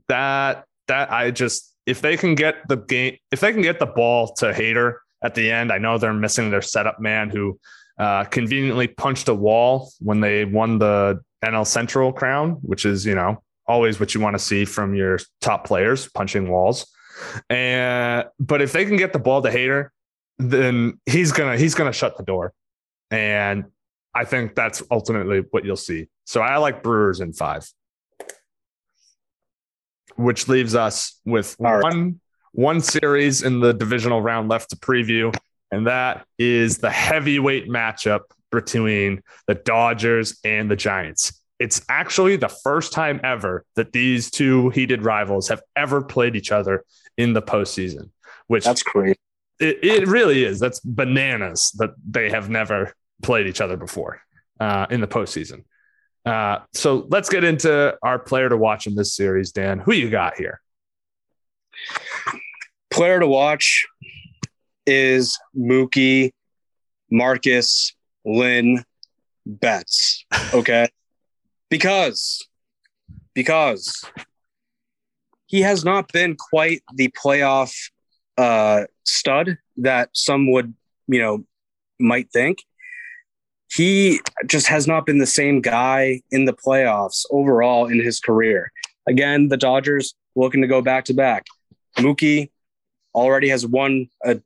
That that I just if they can get the game if they can get the ball to Hader at the end, I know they're missing their setup man who uh, conveniently punched a wall when they won the NL Central crown, which is you know always what you want to see from your top players punching walls. And but if they can get the ball to Hader, then he's gonna he's gonna shut the door. And I think that's ultimately what you'll see. So I like Brewers in five, which leaves us with All one one series in the divisional round left to preview, and that is the heavyweight matchup between the Dodgers and the Giants. It's actually the first time ever that these two heated rivals have ever played each other in the postseason. Which that's crazy. It, it really is. That's bananas that they have never played each other before uh, in the postseason. Uh, so let's get into our player to watch in this series, Dan. Who you got here? Player to watch is Mookie Markus Lynn Betts. Okay. because because he has not been quite the playoff uh, stud that some would, you know, might think he just has not been the same guy in the playoffs overall in his career. Again, the Dodgers looking to go back to back. Mookie already has won a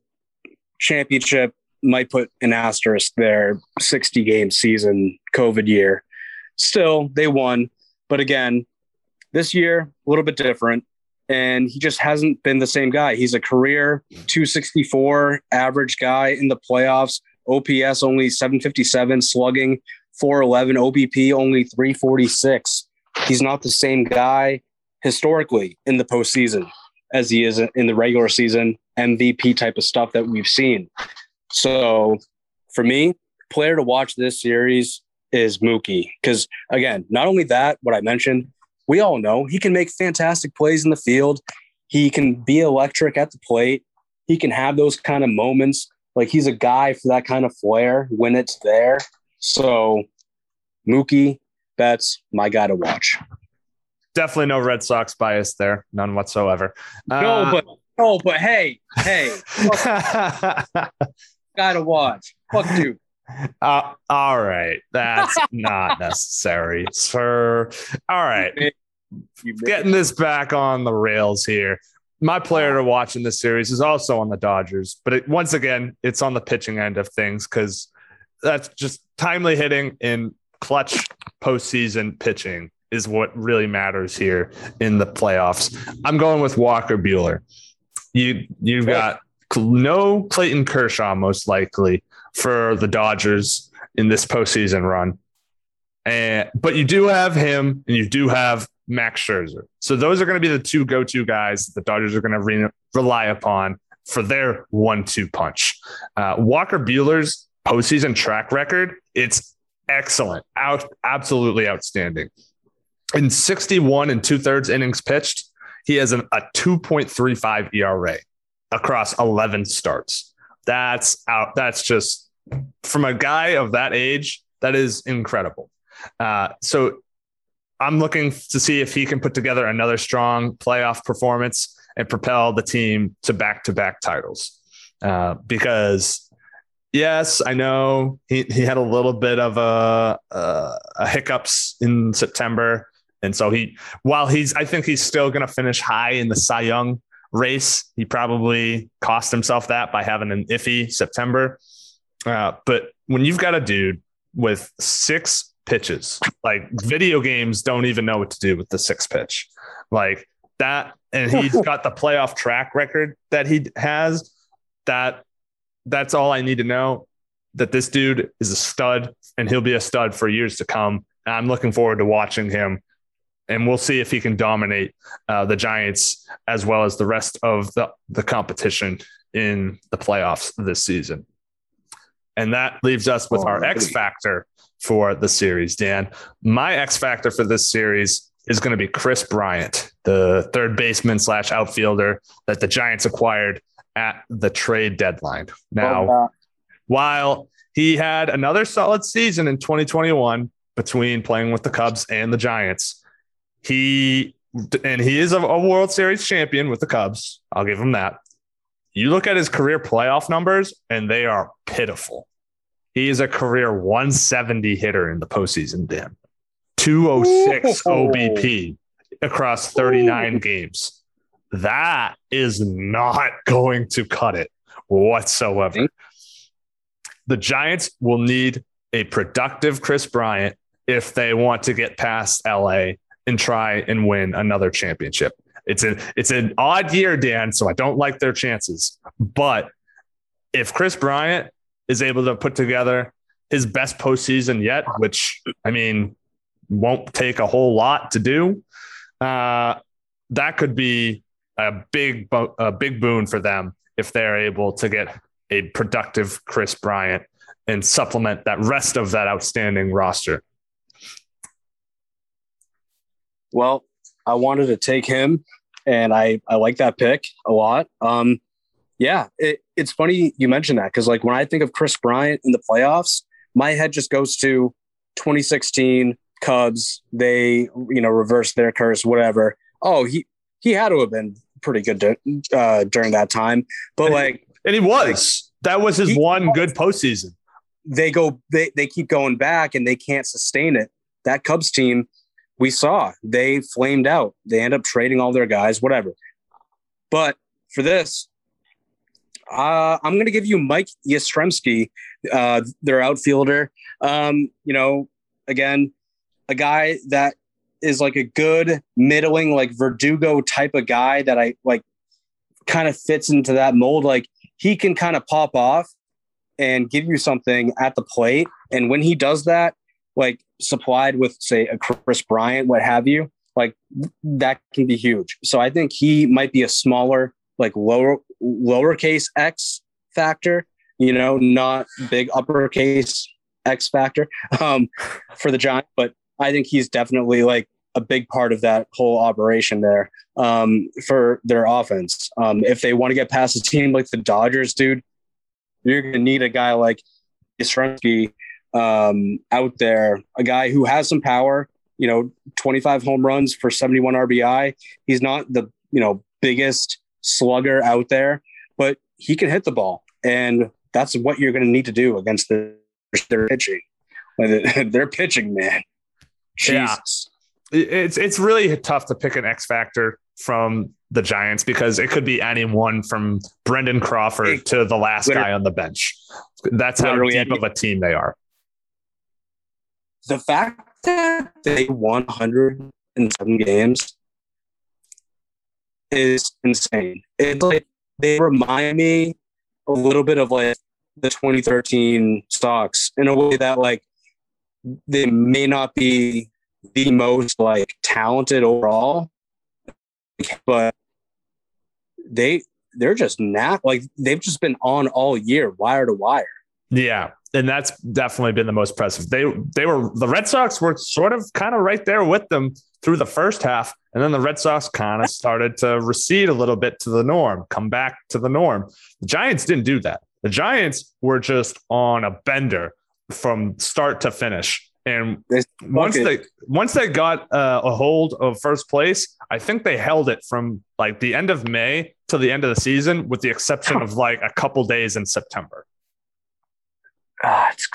championship, might put an asterisk there, 60 game season, COVID year. Still, they won. But again, this year, a little bit different. And he just hasn't been the same guy. He's a career 264 average guy in the playoffs. OPS only 757, slugging 411, OBP only 346. He's not the same guy historically in the postseason as he is in the regular season MVP type of stuff that we've seen. So for me, player to watch this series is Mookie. Because again, not only that, what I mentioned, we all know he can make fantastic plays in the field. He can be electric at the plate. He can have those kind of moments. Like he's a guy for that kind of flair when it's there. So Mookie, that's my guy to watch. Definitely no Red Sox bias there, none whatsoever. No, uh, but no, but hey, hey, gotta watch. Fuck you. Uh, all right, that's not necessary, sir. All right, getting this back on the rails here. My player to watch in this series is also on the Dodgers, but it, once again, it's on the pitching end of things because that's just timely hitting in clutch postseason pitching is what really matters here in the playoffs. I'm going with Walker Buehler. You you've got no Clayton Kershaw most likely for the Dodgers in this postseason run. And but you do have him and you do have Max Scherzer. So those are going to be the two go-to guys the Dodgers are going to re- rely upon for their one-two punch. Uh, Walker Buehler's postseason track record, it's excellent, out absolutely outstanding. In 61 and two thirds innings pitched, he has an, a 2.35 ERA across 11 starts. That's out. That's just from a guy of that age, that is incredible. Uh, so I'm looking to see if he can put together another strong playoff performance and propel the team to back to back titles. Uh, because Yes, I know he, he had a little bit of a, a, a hiccups in September, and so he while he's I think he's still going to finish high in the Cy Young race. He probably cost himself that by having an iffy September. Uh, but when you've got a dude with six pitches, like video games don't even know what to do with the six pitch, like that, and he's got the playoff track record that he has. That that's all I need to know. That this dude is a stud and he'll be a stud for years to come. And I'm looking forward to watching him, and we'll see if he can dominate uh, the Giants as well as the rest of the, the competition in the playoffs this season. And that leaves us with oh, our X factor for the series, Dan. My X factor for this series is going to be Kris Bryant, the third baseman slash outfielder that the Giants acquired at the trade deadline. Now, oh, while he had another solid season in 2021 between playing with the Cubs and the Giants, he and he is a, a World Series champion with the Cubs. I'll give him that. You look at his career playoff numbers, and they are pitiful. He is a career 170 hitter in the postseason, Dan. 206 Ooh. OBP across 39 Ooh. games that is not going to cut it whatsoever. The Giants will need a productive Kris Bryant if they want to get past LA and try and win another championship. It's an it's an odd year, Dan, so I don't like their chances. But if Kris Bryant is able to put together his best postseason yet, which I mean won't take a whole lot to do, uh, that could be a big a big boon for them if they're able to get a productive Kris Bryant and supplement that rest of that outstanding roster. Well, I wanted to take him, and I I like that pick a lot. Um, yeah, it, it's funny you mentioned that because like when I think of Kris Bryant in the playoffs, my head just goes to 2016 Cubs. They you know reversed their curse, whatever. Oh, he he had to have been pretty good uh, during that time. But and like, and he was. Like, that was his one was. good postseason. They go. They they keep going back, and they can't sustain it. That Cubs team we saw they flamed out. They end up trading all their guys, whatever. But for this, uh, I'm going to give you Mike Yastrzemski, uh, their outfielder. Um, you know, again, a guy that is like a good middling, like Verdugo type of guy that I like kind of fits into that mold. Like he can kind of pop off and give you something at the plate. And when he does that, like supplied with, say, a Kris Bryant, what have you, like that can be huge. So I think he might be a smaller, like lower, lowercase X factor, you know, not big uppercase X factor um, for the Giants. But I think he's definitely like a big part of that whole operation there um, for their offense. Um, if they want to get past a team like the Dodgers, dude, you're going to need a guy like Yastrzemski um, out there, a guy who has some power. You know, 25 home runs for 71 RBI. He's not the you know biggest slugger out there, but he can hit the ball, and that's what you're going to need to do against the, their pitching. Their pitching, man. Jesus. Yeah. It's it's really tough to pick an X factor from the Giants because it could be anyone from Brandon Crawford to the last guy on the bench. That's how deep of a team they are. The fact that they won 107 games is insane. It's like they remind me a little bit of like the 2013 Sox in a way that like they may not be the most like talented overall, but they they're just not like they've just been on all year, wire to wire. Yeah, and that's definitely been the most impressive. They they were the Red Sox were sort of kind of right there with them through the first half, and then the Red Sox kind of started to recede a little bit to the norm, come back to the norm. The Giants didn't do that. The Giants were just on a bender from start to finish. And once they once they got uh, a hold of first place, I think they held it from like the end of May to the end of the season, with the exception of like a couple days in September. Ah, it's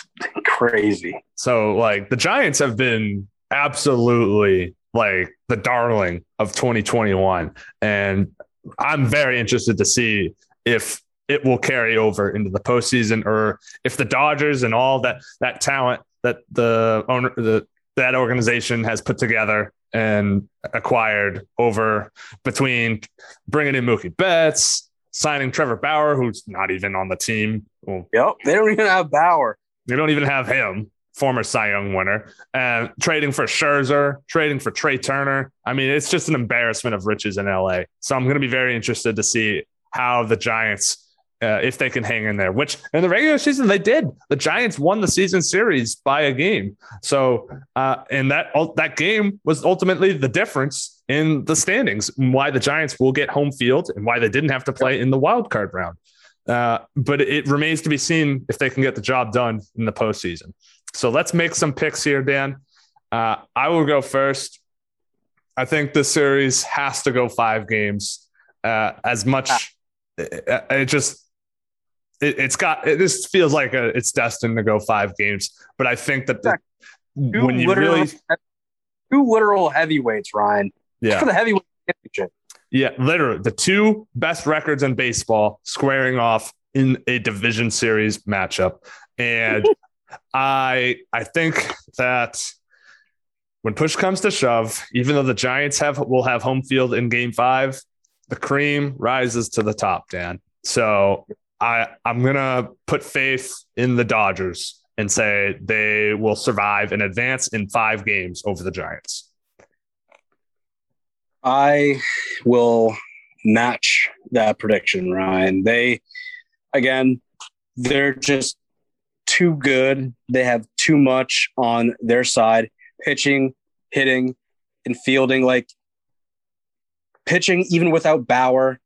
crazy. So like the Giants have been absolutely like the darling of 2021, and I'm very interested to see if it will carry over into the postseason or if the Dodgers and all that that talent that the owner the, that organization has put together and acquired over between bringing in Mookie Betts, signing Trevor Bauer, who's not even on the team. Well, yep, they don't even have Bauer. They don't even have him, former Cy Young winner, and trading for Scherzer, trading for Trea Turner. I mean, it's just an embarrassment of riches in LA. So I'm going to be very interested to see how the Giants uh, if they can hang in there, which in the regular season they did. The Giants won the season series by a game. So, uh, and that that game was ultimately the difference in the standings, why the Giants will get home field and why they didn't have to play in the wild card round. Uh, but it remains to be seen if they can get the job done in the postseason. So let's make some picks here, Dan. Uh, I will go first. I think the series has to go five games. Uh, as much, it, it just it, has got it just feels like a, it's destined to go five games. But I think that the, when you really two literal heavyweights, Ryan, yeah, for the heavyweight championship. Yeah, literally the two best records in baseball squaring off in a division series matchup, and I I think that when push comes to shove, even though the Giants have will have home field in Game Five, the cream rises to the top, Dan. So I I'm gonna put faith in the Dodgers and say they will survive and advance in five games over the Giants. I will match that prediction, Ryan. They again, they're just too good. They have too much on their side, pitching, hitting, and fielding. Like pitching, even without Bauer,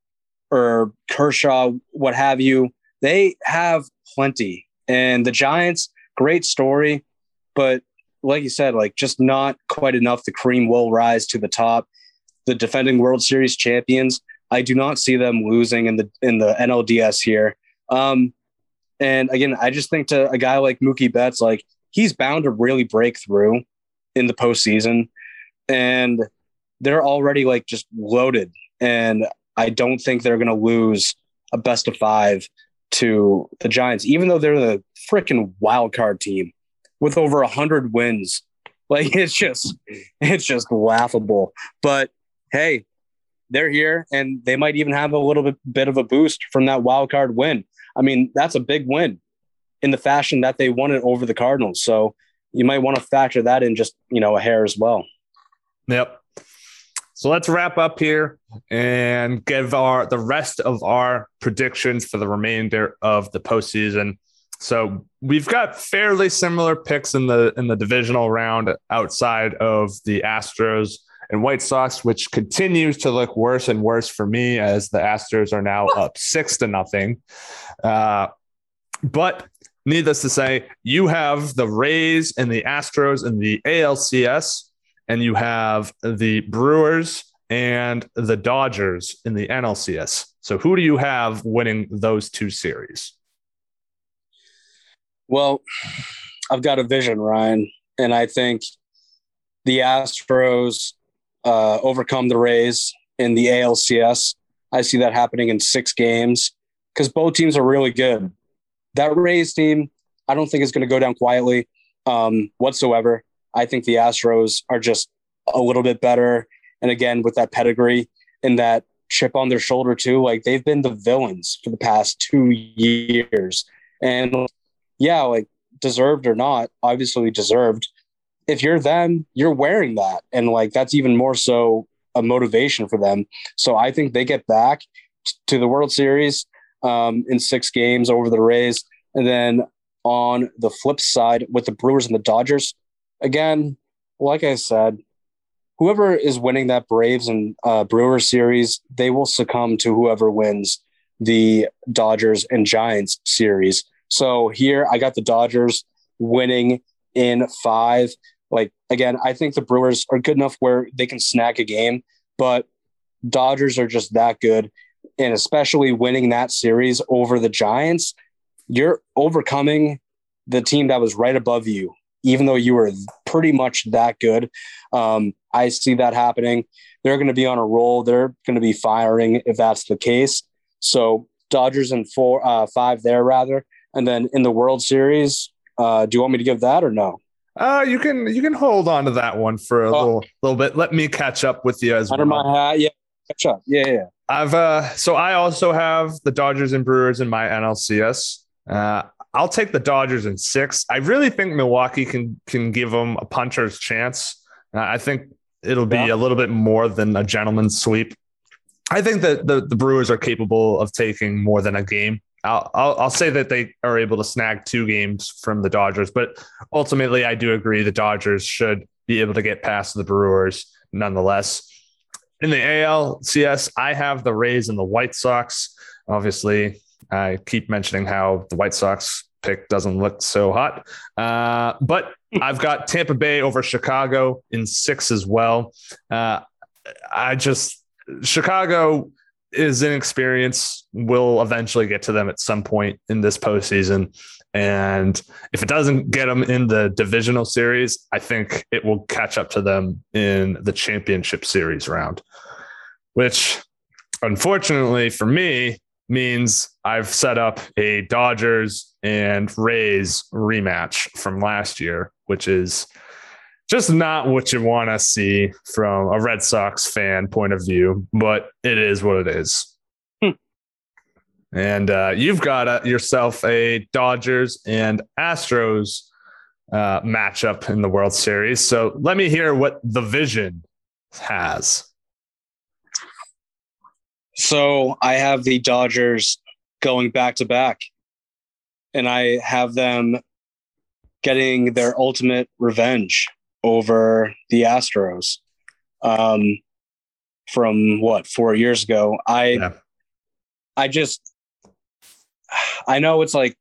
or Kershaw, what have you. They have plenty. And the Giants, great story, but like you said, like just not quite enough. The cream will rise to the top. The defending World Series champions, I do not see them losing in the in the NLDS here. Um, and again, I just think to a guy like Mookie Betts, like he's bound to really break through in the postseason. and they're already like just loaded. And I don't think they're going to lose a best of five to the Giants, even though they're the freaking wild card team with over a hundred wins. Like it's just, it's just laughable. But hey, they're here, and they might even have a little bit, bit of a boost from that wild card win. I mean, that's a big win in the fashion that they won it over the Cardinals. So you might want to factor that in just you know a hair as well. Yep. So let's wrap up here and give our the rest of our predictions for the remainder of the postseason. So we've got fairly similar picks in the in the divisional round outside of the Astros and White Sox, which continues to look worse and worse for me as the Astros are now up six to nothing. Uh, but needless to say, you have the Rays and the Astros in the ALCS, and you have the Brewers and the Dodgers in the NLCS. So, who do you have winning those two series? Well, I've got a vision, Ryan, and I think the Astros uh, overcome the Rays in the ALCS. I see that happening in six games because both teams are really good. That Rays team, I don't think is going to go down quietly um, whatsoever. I think the Astros are just a little bit better. And again, with that pedigree and that chip on their shoulder, too, like they've been the villains for the past two years. And yeah, like deserved or not, obviously deserved. If you're them, you're wearing that. And like that's even more so a motivation for them. So I think they get back to the World Series um, in six games over the Rays. And then on the flip side, with the Brewers and the Dodgers, again, like I said, whoever is winning that Braves and uh, Brewers series, they will succumb to whoever wins the Dodgers and Giants series. So here I got the Dodgers winning in five. Like again, I think the Brewers are good enough where they can snag a game, but Dodgers are just that good and especially winning that series over the Giants, you're overcoming the team that was right above you, even though you were pretty much that good. Um, I see that happening. They're going to be on a roll. They're going to be firing if that's the case. So Dodgers and four, uh, five there rather, and then in the World Series, uh, do you want me to give that or no? Uh, you can you can hold on to that one for a oh. little little bit. Let me catch up with you as under well. my hat. Yeah, catch up. Yeah, yeah. I've uh, so I also have the Dodgers and Brewers in my NLCS. Uh, I'll take the Dodgers in six. I really think Milwaukee can can give them a puncher's chance. Uh, I think it'll be yeah. a little bit more than a gentleman's sweep. I think that the, the Brewers are capable of taking more than a game. I'll, I'll, I'll say that they are able to snag two games from the Dodgers, but ultimately, I do agree the Dodgers should be able to get past the Brewers nonetheless. In the ALCS, I have the Rays and the White Sox. Obviously, I keep mentioning how the White Sox pick doesn't look so hot. Uh, but I've got Tampa Bay over Chicago in six as well. Uh, I just, Chicago is inexperienced, will eventually get to them at some point in this postseason. And if it doesn't get them in the divisional series, I think it will catch up to them in the championship series round, which unfortunately for me means I've set up a Dodgers and Rays rematch from last year, which is just not what you want to see from a Red Sox fan point of view, but it is what it is. And uh, you've got a, yourself a Dodgers and Astros uh, matchup in the World Series. So let me hear what the vision has. So I have the Dodgers going back to back, and I have them getting their ultimate revenge over the Astros um, from what four years ago. I yeah. I just I know it's like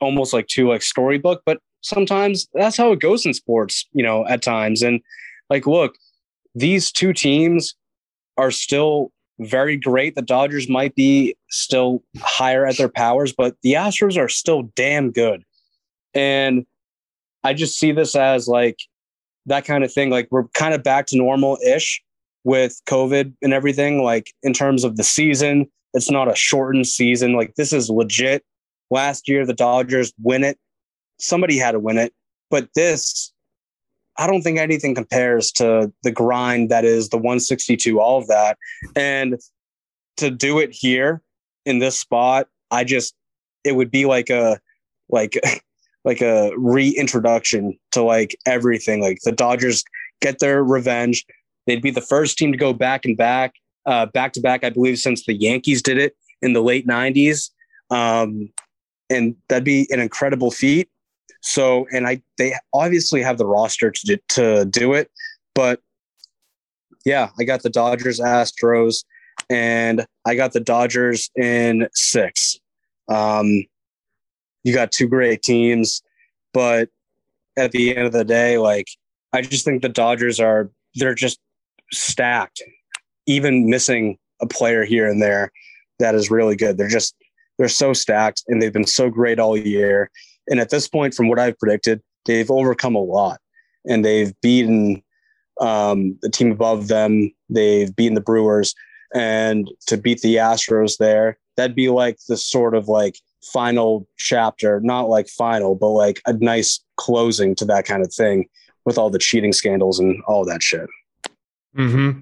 almost like too like storybook, but sometimes that's how it goes in sports, you know, at times. And like, look, these two teams are still very great. The Dodgers might be still higher at their powers, but the Astros are still damn good. And I just see this as like that kind of thing. Like we're kind of back to normal ish with COVID and everything. Like in terms of the season, it's not a shortened season. Like this is legit. Last year, the Dodgers win it. Somebody had to win it. But this, I don't think anything compares to the grind that is the 162, all of that. And to do it here in this spot, I just, it would be like a, like, like a reintroduction to like everything. Like the Dodgers get their revenge. They'd be the first team to go back and back, uh, back to back, I believe, since the Yankees did it in the late 90s. Um, and that'd be an incredible feat. So, and I, they obviously have the roster to do, to do it, but yeah, I got the Dodgers, Astros, and I got the Dodgers in six. Um, you got two great teams, but at the end of the day, like I just think the Dodgers are they're just stacked, even missing a player here and there that is really good. They're just they're so stacked and they've been so great all year. And at this point, from what I've predicted, they've overcome a lot and they've beaten um, the team above them. They've beaten the Brewers and to beat the Astros there, that'd be like the sort of like final chapter, not like final, but like a nice closing to that kind of thing with all the cheating scandals and all that shit. Hmm.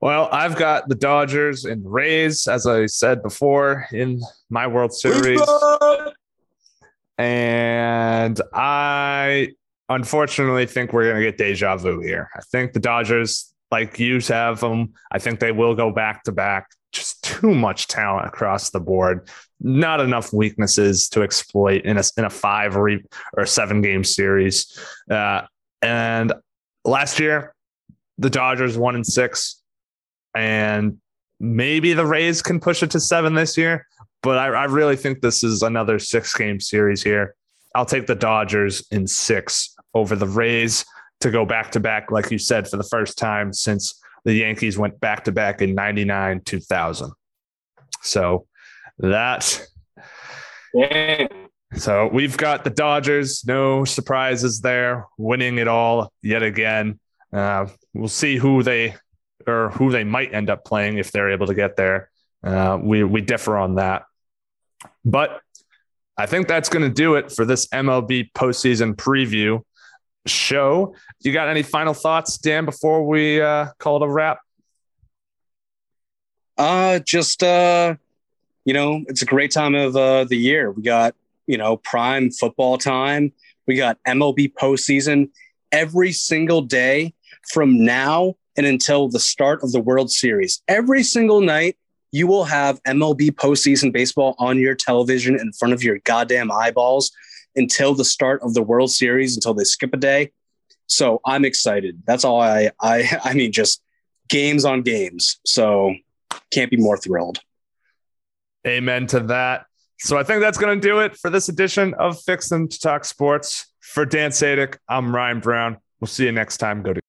Well, I've got the Dodgers and Rays, as I said before, in my World Series. And I unfortunately think we're going to get deja vu here. I think the Dodgers, like you have them, I think they will go back to back. Just too much talent across the board. Not enough weaknesses to exploit in a, in a five or, or seven game series. Uh, and last year, the Dodgers won and six, and maybe the Rays can push it to seven this year. But I, I really think this is another six game series here. I'll take the Dodgers in six over the Rays to go back to back, like you said, for the first time since the Yankees went back to back in 99, 2000. So that. Yeah. So we've got the Dodgers, no surprises there, winning it all yet again. Uh, we'll see who they or who they might end up playing if they're able to get there. Uh, we we differ on that, but I think that's going to do it for this MLB postseason preview show. You got any final thoughts, Dan, before we uh, call it a wrap? Uh, just uh, you know, it's a great time of uh, the year. We got you know prime football time. We got MLB postseason every single day from now and until the start of the World Series. Every single night, you will have MLB postseason baseball on your television in front of your goddamn eyeballs until the start of the World Series, until they skip a day. So I'm excited. That's all I I I mean, just games on games. So can't be more thrilled. Amen to that. So I think that's going to do it for this edition of Fix Them to Talk Sports. For Dan Sadik, I'm Ryan Brown. We'll see you next time. Go to